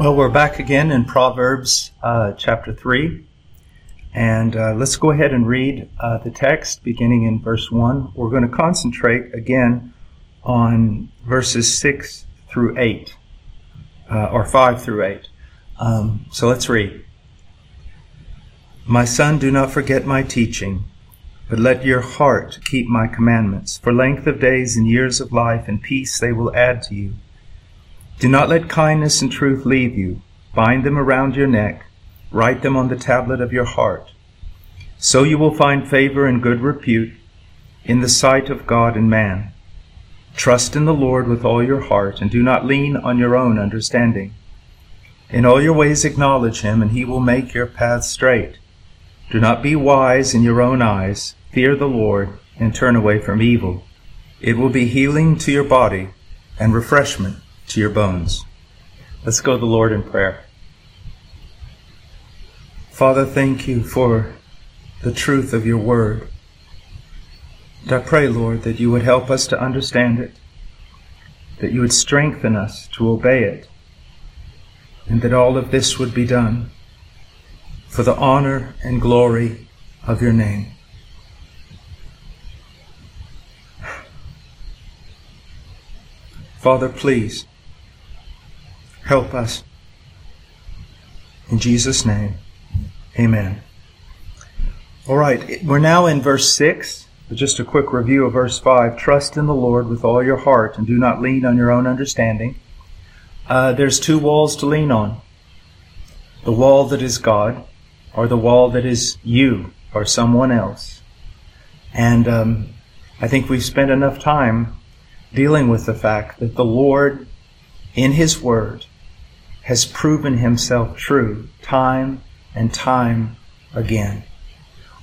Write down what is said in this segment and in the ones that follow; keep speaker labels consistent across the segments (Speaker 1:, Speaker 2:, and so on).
Speaker 1: Well, we're back again in Proverbs uh, chapter 3. And uh, let's go ahead and read uh, the text beginning in verse 1. We're going to concentrate again on verses 6 through 8, uh, or 5 through 8. Um, so let's read. My son, do not forget my teaching, but let your heart keep my commandments. For length of days and years of life and peace they will add to you. Do not let kindness and truth leave you. Bind them around your neck. Write them on the tablet of your heart. So you will find favor and good repute in the sight of God and man. Trust in the Lord with all your heart and do not lean on your own understanding. In all your ways acknowledge him and he will make your path straight. Do not be wise in your own eyes. Fear the Lord and turn away from evil. It will be healing to your body and refreshment to your bones. Let's go to the Lord in prayer. Father, thank you for the truth of your word. And I pray, Lord, that you would help us to understand it, that you would strengthen us to obey it, and that all of this would be done for the honor and glory of your name. Father, please help us. In Jesus' name, amen. All right, we're now in verse 6. Just a quick review of verse 5. Trust in the Lord with all your heart and do not lean on your own understanding. Uh, there's two walls to lean on the wall that is God, or the wall that is you or someone else. And um, I think we've spent enough time dealing with the fact that the Lord, in His Word, has proven himself true time and time again.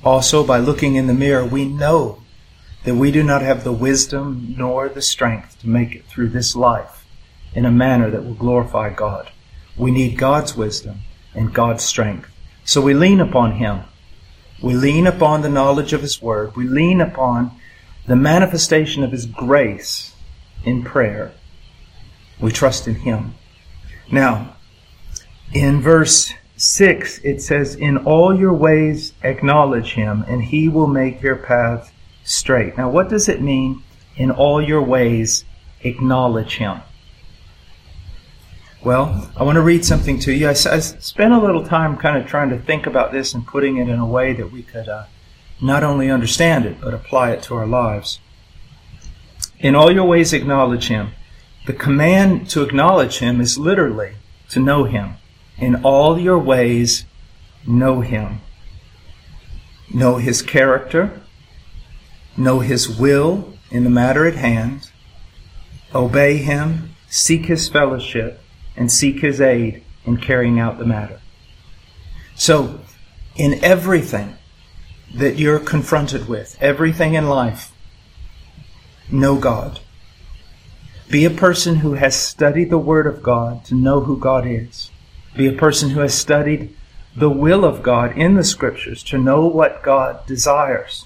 Speaker 1: Also, by looking in the mirror, we know that we do not have the wisdom nor the strength to make it through this life in a manner that will glorify God. We need God's wisdom and God's strength. So we lean upon Him. We lean upon the knowledge of His Word. We lean upon the manifestation of His grace in prayer. We trust in Him. Now, in verse 6, it says, In all your ways acknowledge him, and he will make your path straight. Now, what does it mean, in all your ways acknowledge him? Well, I want to read something to you. I, I spent a little time kind of trying to think about this and putting it in a way that we could uh, not only understand it, but apply it to our lives. In all your ways acknowledge him. The command to acknowledge him is literally to know him. In all your ways, know him. Know his character. Know his will in the matter at hand. Obey him. Seek his fellowship. And seek his aid in carrying out the matter. So, in everything that you're confronted with, everything in life, know God. Be a person who has studied the Word of God to know who God is. Be a person who has studied the will of God in the Scriptures to know what God desires.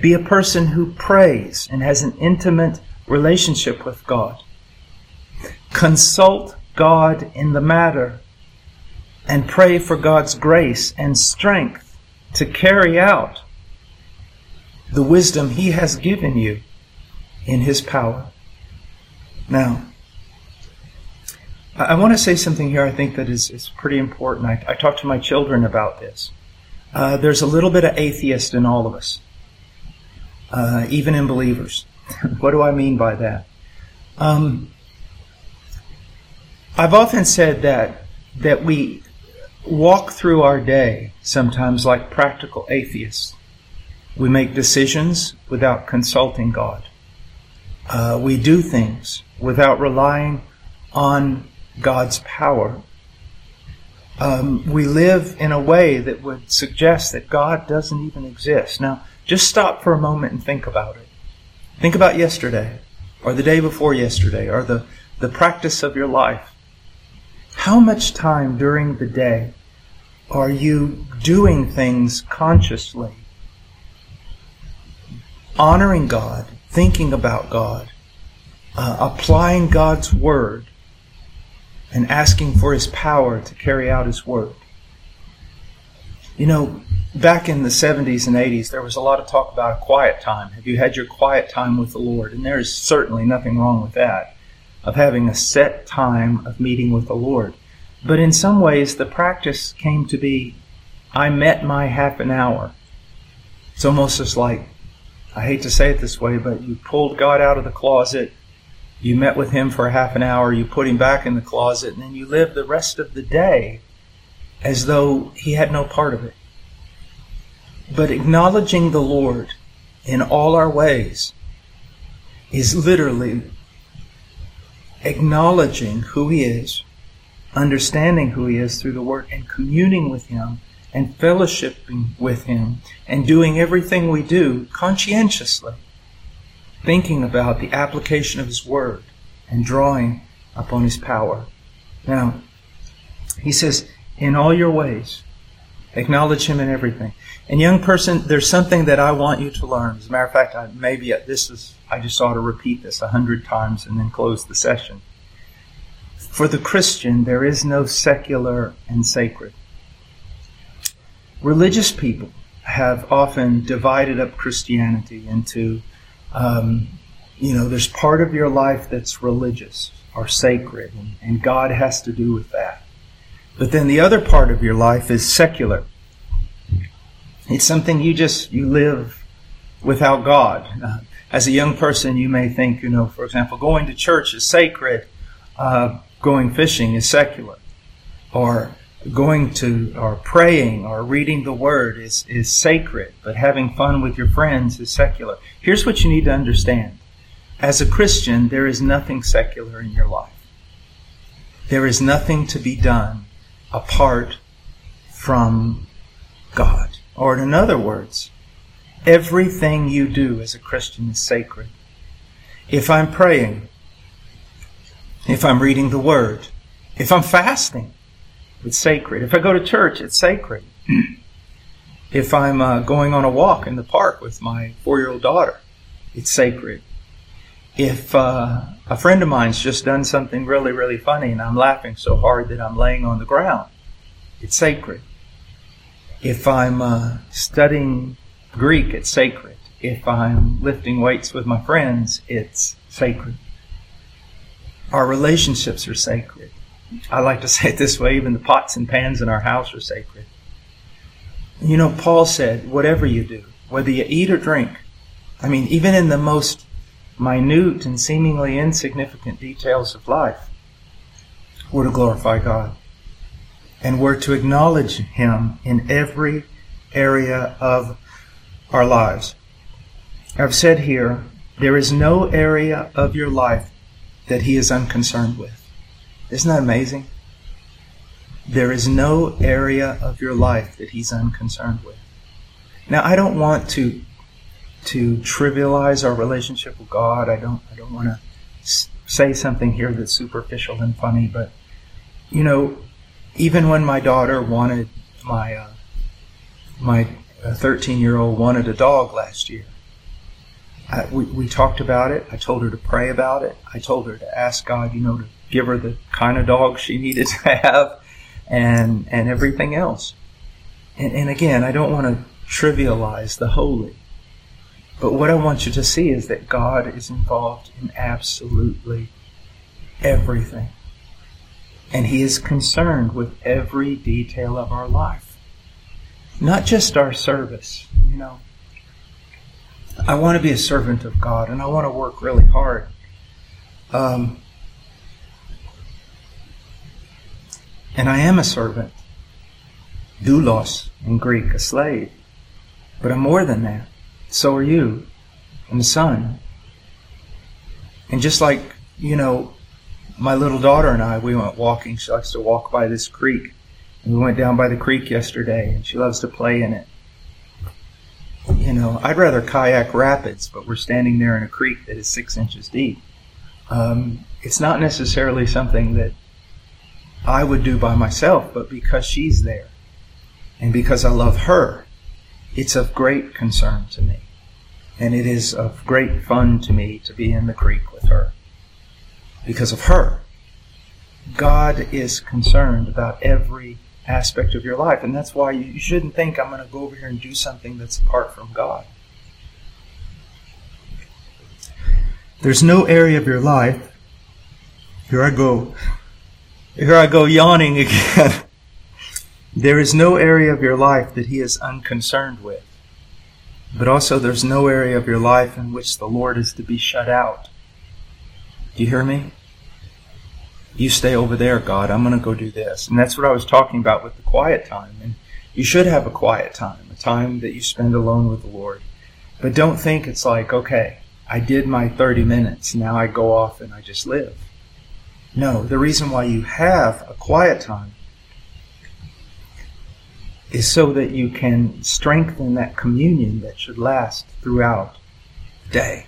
Speaker 1: Be a person who prays and has an intimate relationship with God. Consult God in the matter and pray for God's grace and strength to carry out the wisdom He has given you in His power. Now, I want to say something here I think that is, is pretty important. I, I talk to my children about this. Uh, there's a little bit of atheist in all of us, uh, even in believers. what do I mean by that? Um, I've often said that that we walk through our day sometimes like practical atheists. We make decisions without consulting God. Uh, we do things without relying on God's power um, we live in a way that would suggest that God doesn't even exist. Now, just stop for a moment and think about it. Think about yesterday, or the day before yesterday, or the, the practice of your life. How much time during the day are you doing things consciously? Honoring God, thinking about God, uh, applying God's Word, and asking for His power to carry out His Word. You know, back in the 70s and 80s, there was a lot of talk about a quiet time. Have you had your quiet time with the Lord? And there is certainly nothing wrong with that, of having a set time of meeting with the Lord. But in some ways, the practice came to be I met my half an hour. It's almost as like, I hate to say it this way, but you pulled God out of the closet, you met with Him for half an hour, you put Him back in the closet, and then you live the rest of the day as though He had no part of it. But acknowledging the Lord in all our ways is literally acknowledging who He is understanding who He is through the Word and communing with Him and fellowshipping with Him and doing everything we do conscientiously, thinking about the application of His Word and drawing upon His power. Now, He says, in all your ways, acknowledge Him in everything. And young person, there's something that I want you to learn. As a matter of fact, I, maybe this is, I just ought to repeat this a hundred times and then close the session. For the Christian, there is no secular and sacred. Religious people have often divided up Christianity into, um, you know, there's part of your life that's religious or sacred, and, God has to do with that. But then the other part of your life is secular. It's something you just, you live without God. Uh, as a young person, you may think, you know, for example, going to church is sacred. Uh, going fishing is secular, or going to or praying or reading the word is, is sacred, but having fun with your friends is secular. Here's what you need to understand. As a Christian, there is nothing secular in your life. There is nothing to be done apart from God. Or in other words, everything you do as a Christian is sacred. If I'm praying, if I'm reading the Word, if I'm fasting, it's sacred. If I go to church, it's sacred. if I'm uh, going on a walk in the park with my four year old daughter, it's sacred. If uh, a friend of mine's just done something really, really funny and I'm laughing so hard that I'm laying on the ground, it's sacred. If I'm uh, studying Greek, it's sacred. If I'm lifting weights with my friends, it's sacred. Our relationships are sacred. I like to say it this way even the pots and pans in our house are sacred. You know, Paul said, whatever you do, whether you eat or drink, I mean, even in the most minute and seemingly insignificant details of life, we're to glorify God. And we're to acknowledge Him in every area of our lives. I've said here, there is no area of your life that he is unconcerned with. Isn't that amazing? There is no area of your life that he's unconcerned with. Now, I don't want to to trivialize our relationship with God. I don't I don't want to say something here that's superficial and funny, but you know, even when my daughter wanted my uh, my 13 year old wanted a dog last year, I, we, we talked about it. I told her to pray about it. I told her to ask God, you know, to give her the kind of dog she needed to have and, and everything else. And, and again, I don't want to trivialize the holy. But what I want you to see is that God is involved in absolutely everything. And He is concerned with every detail of our life. Not just our service, you know. I want to be a servant of God and I want to work really hard. Um, and I am a servant. Doulos in Greek, a slave. But I'm more than that. So are you. I'm a son. And just like, you know, my little daughter and I, we went walking. She likes to walk by this creek. We went down by the creek yesterday, and she loves to play in it. You know, I'd rather kayak rapids, but we're standing there in a creek that is six inches deep. Um, it's not necessarily something that I would do by myself, but because she's there and because I love her, it's of great concern to me. And it is of great fun to me to be in the creek with her. Because of her. God is concerned about every aspect of your life. And that's why you shouldn't think I'm going to go over here and do something that's apart from God. There's no area of your life. Here I go. Here I go yawning again. there is no area of your life that He is unconcerned with. But also, there's no area of your life in which the Lord is to be shut out. Do you hear me? You stay over there, God. I'm going to go do this. And that's what I was talking about with the quiet time. And you should have a quiet time, a time that you spend alone with the Lord. But don't think it's like, okay, I did my 30 minutes. Now I go off and I just live. No, the reason why you have a quiet time is so that you can strengthen that communion that should last throughout the day.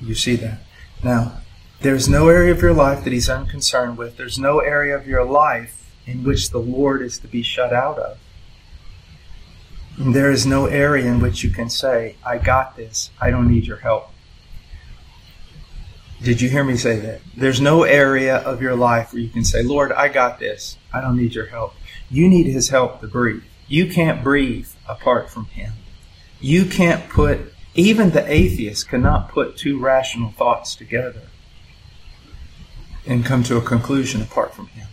Speaker 1: You see that? Now, there's no area of your life that He's unconcerned with. There's no area of your life in which the Lord is to be shut out of. And there is no area in which you can say, I got this. I don't need your help. Did you hear me say that? There's no area of your life where you can say, Lord, I got this. I don't need your help. You need His help to breathe. You can't breathe apart from Him. You can't put, even the atheist cannot put two rational thoughts together and come to a conclusion apart from Him.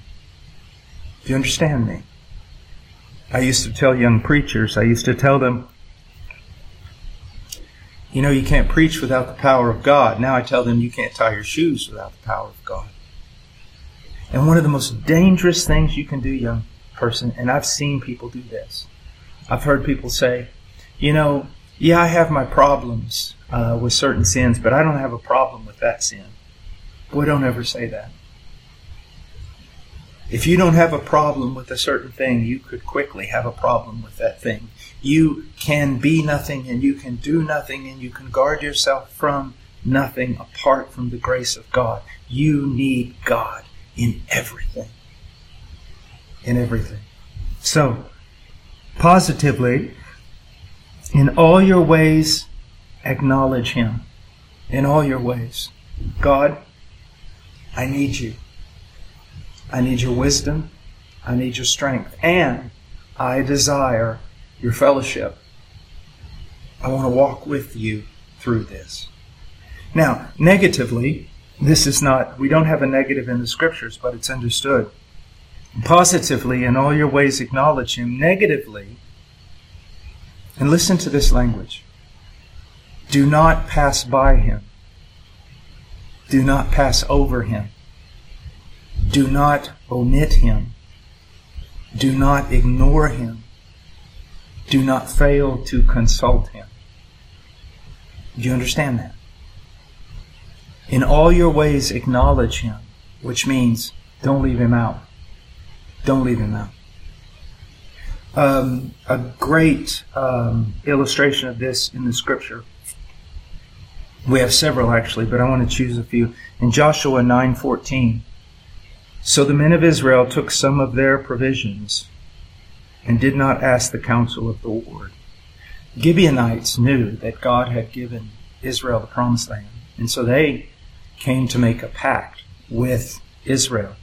Speaker 1: Do you understand me? I used to tell young preachers, I used to tell them, you know, you can't preach without the power of God. Now I tell them you can't tie your shoes without the power of God. And one of the most dangerous things you can do, young person, and I've seen people do this. I've heard people say, you know, yeah, I have my problems uh, with certain sins, but I don't have a problem with that sin. Boy, don't ever say that. If you don't have a problem with a certain thing, you could quickly have a problem with that thing. You can be nothing and you can do nothing and you can guard yourself from nothing apart from the grace of God. You need God in everything. In everything. So, positively, in all your ways, acknowledge Him. In all your ways. God, I need you. I need your wisdom. I need your strength. And I desire your fellowship. I want to walk with you through this. Now, negatively, this is not, we don't have a negative in the scriptures, but it's understood. Positively, in all your ways, acknowledge Him. Negatively, and listen to this language do not pass by Him. Do not pass over him. Do not omit him. Do not ignore him. Do not fail to consult him. Do you understand that? In all your ways, acknowledge him, which means don't leave him out. Don't leave him out. Um, a great um, illustration of this in the scripture we have several actually, but I want to choose a few. In Joshua 9:14, so the men of Israel took some of their provisions and did not ask the counsel of the Lord. Gibeonites knew that God had given Israel the promised land, and so they came to make a pact with Israel.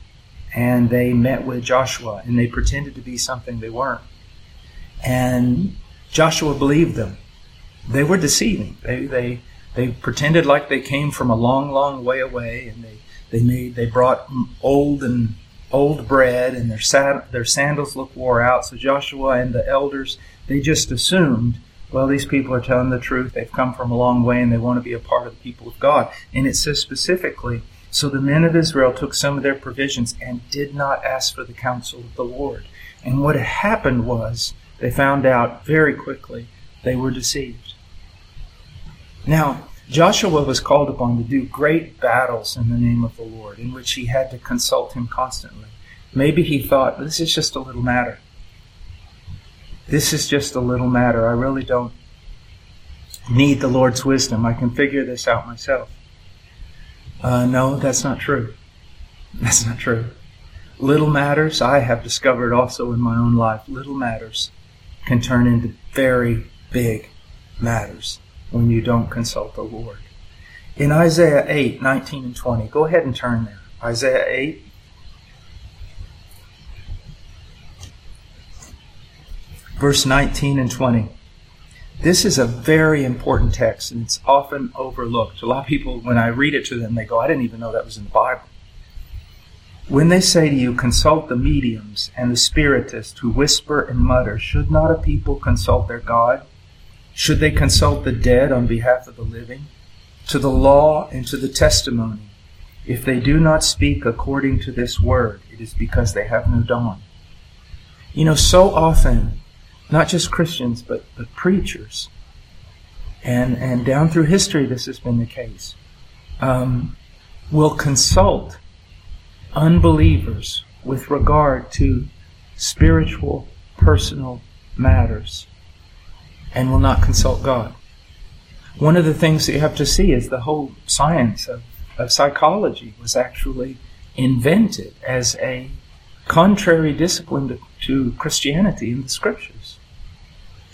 Speaker 1: And they met with Joshua and they pretended to be something they weren't. And Joshua believed them. They were deceiving. They, they they pretended like they came from a long, long way away, and they they made they brought old and old bread, and their sad, their sandals looked wore out. So Joshua and the elders they just assumed, well, these people are telling the truth. They've come from a long way, and they want to be a part of the people of God. And it says specifically, so the men of Israel took some of their provisions and did not ask for the counsel of the Lord. And what happened was they found out very quickly they were deceived. Now, Joshua was called upon to do great battles in the name of the Lord, in which he had to consult him constantly. Maybe he thought, this is just a little matter. this is just a little matter. I really don't need the Lord's wisdom. I can figure this out myself. Uh, no, that's not true. That's not true. Little matters, I have discovered also in my own life, little matters can turn into very big matters when you don't consult the Lord. In Isaiah 8, 19 and 20, go ahead and turn there. Isaiah 8. Verse 19 and 20. This is a very important text and it's often overlooked. A lot of people, when I read it to them, they go, I didn't even know that was in the Bible. When they say to you, consult the mediums and the spiritists who whisper and mutter, should not a people consult their God? Should they consult the dead on behalf of the living? To the law and to the testimony. If they do not speak according to this word, it is because they have no dawn. You know, so often not just Christians, but, but preachers. And, and down through history, this has been the case. Um, will consult unbelievers with regard to spiritual, personal matters and will not consult God. One of the things that you have to see is the whole science of, of psychology was actually invented as a contrary discipline to, to Christianity in the scriptures.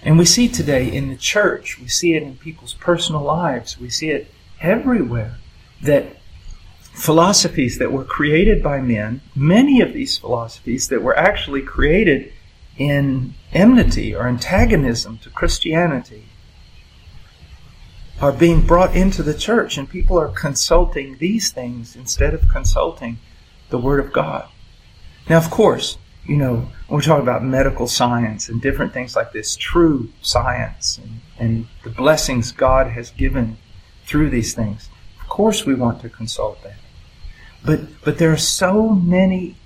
Speaker 1: And we see today in the church, we see it in people's personal lives, we see it everywhere that philosophies that were created by men, many of these philosophies that were actually created in enmity or antagonism to Christianity, are being brought into the church, and people are consulting these things instead of consulting the Word of God. Now, of course, you know, when we talk about medical science and different things like this, true science and, and the blessings God has given through these things, of course we want to consult that. But, but there are so many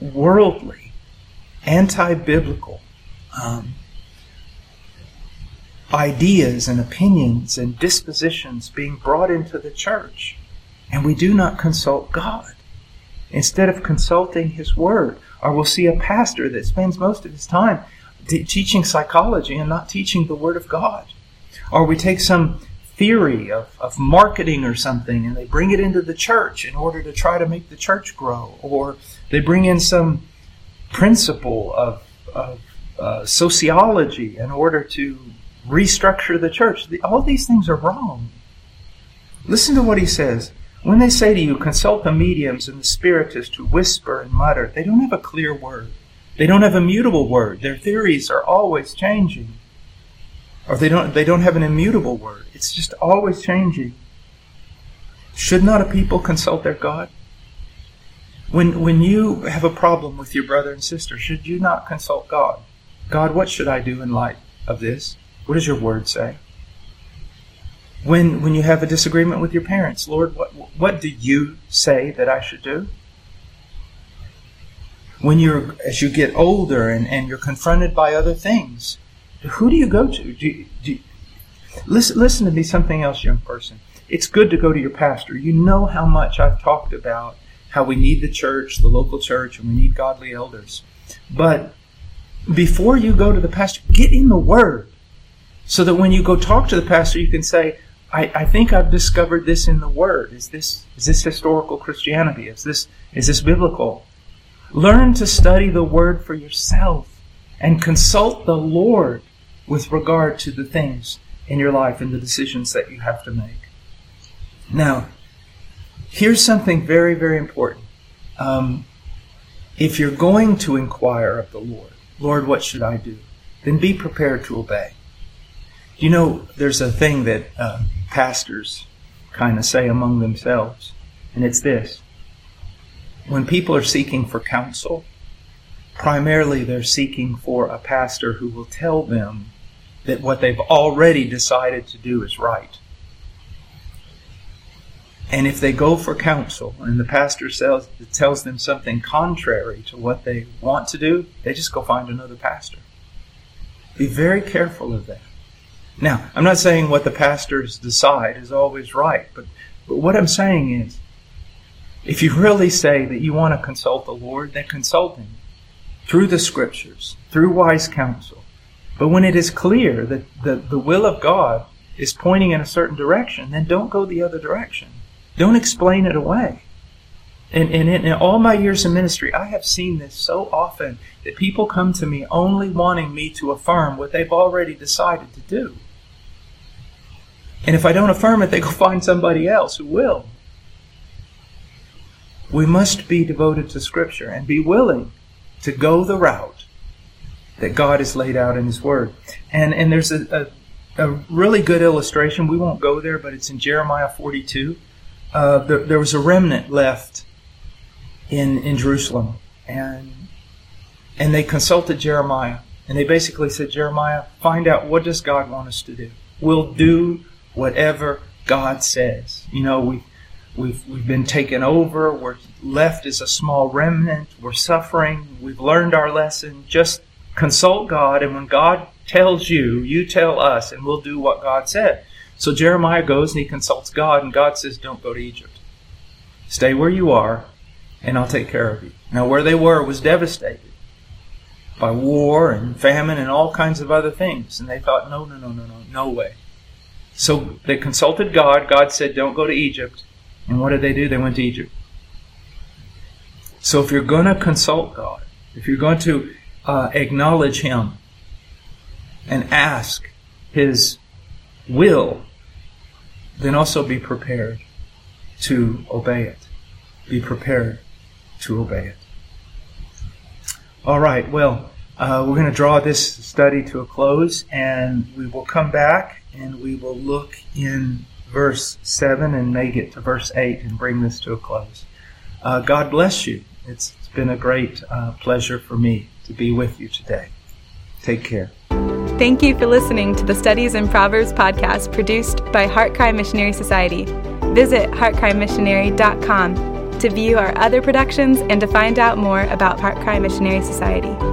Speaker 1: worldly, anti-biblical um, ideas and opinions and dispositions being brought into the church, and we do not consult God instead of consulting His Word. Or we'll see a pastor that spends most of his time t- teaching psychology and not teaching the Word of God. Or we take some theory of, of marketing or something and they bring it into the church in order to try to make the church grow. Or they bring in some principle of, of uh, sociology in order to restructure the church. The, all these things are wrong. Listen to what he says. When they say to you, consult the mediums and the spiritists who whisper and mutter, they don't have a clear word. They don't have a mutable word. Their theories are always changing. Or they don't, they don't have an immutable word. It's just always changing. Should not a people consult their God? When, when you have a problem with your brother and sister, should you not consult God? God, what should I do in light of this? What does your word say? when when you have a disagreement with your parents lord what what do you say that i should do when you're as you get older and, and you're confronted by other things who do you go to do, do, listen listen to me something else young person it's good to go to your pastor you know how much i've talked about how we need the church the local church and we need godly elders but before you go to the pastor get in the word so that when you go talk to the pastor you can say I, I think I've discovered this in the Word. Is this is this historical Christianity? Is this is this biblical? Learn to study the Word for yourself and consult the Lord with regard to the things in your life and the decisions that you have to make. Now, here's something very, very important. Um, if you're going to inquire of the Lord, Lord, what should I do? Then be prepared to obey. You know, there's a thing that uh, pastors kind of say among themselves, and it's this. When people are seeking for counsel, primarily they're seeking for a pastor who will tell them that what they've already decided to do is right. And if they go for counsel and the pastor tells, tells them something contrary to what they want to do, they just go find another pastor. Be very careful of that. Now, I'm not saying what the pastors decide is always right, but, but what I'm saying is, if you really say that you want to consult the Lord, then consult Him through the Scriptures, through wise counsel, But when it is clear that the, the will of God is pointing in a certain direction, then don't go the other direction. Don't explain it away. And, and in, in all my years of ministry, I have seen this so often that people come to me only wanting me to affirm what they've already decided to do. And if I don't affirm it, they go find somebody else who will. We must be devoted to Scripture and be willing to go the route that God has laid out in His Word. And, and there's a, a, a really good illustration. We won't go there, but it's in Jeremiah 42. Uh, there, there was a remnant left in, in Jerusalem. And, and they consulted Jeremiah. And they basically said, Jeremiah, find out what does God want us to do. We'll do whatever God says. You know, we we've we've been taken over. We're left as a small remnant. We're suffering. We've learned our lesson. Just consult God, and when God tells you, you tell us, and we'll do what God said. So Jeremiah goes and he consults God, and God says, "Don't go to Egypt. Stay where you are, and I'll take care of you." Now, where they were was devastated by war and famine and all kinds of other things, and they thought, "No, no, no, no, no, no way." So they consulted God. God said, Don't go to Egypt. And what did they do? They went to Egypt. So if you're going to consult God, if you're going to uh, acknowledge Him and ask His will, then also be prepared to obey it. Be prepared to obey it. All right, well, uh, we're going to draw this study to a close and we will come back and we will look in verse 7 and may get to verse 8 and bring this to a close. Uh, God bless you. It's, been a great uh, pleasure for me to be with you today. Take care.
Speaker 2: Thank you for listening to the Studies in Proverbs podcast produced by HeartCry Missionary Society. Visit heartcrymissionary.com to view our other productions and to find out more about HeartCry Missionary Society.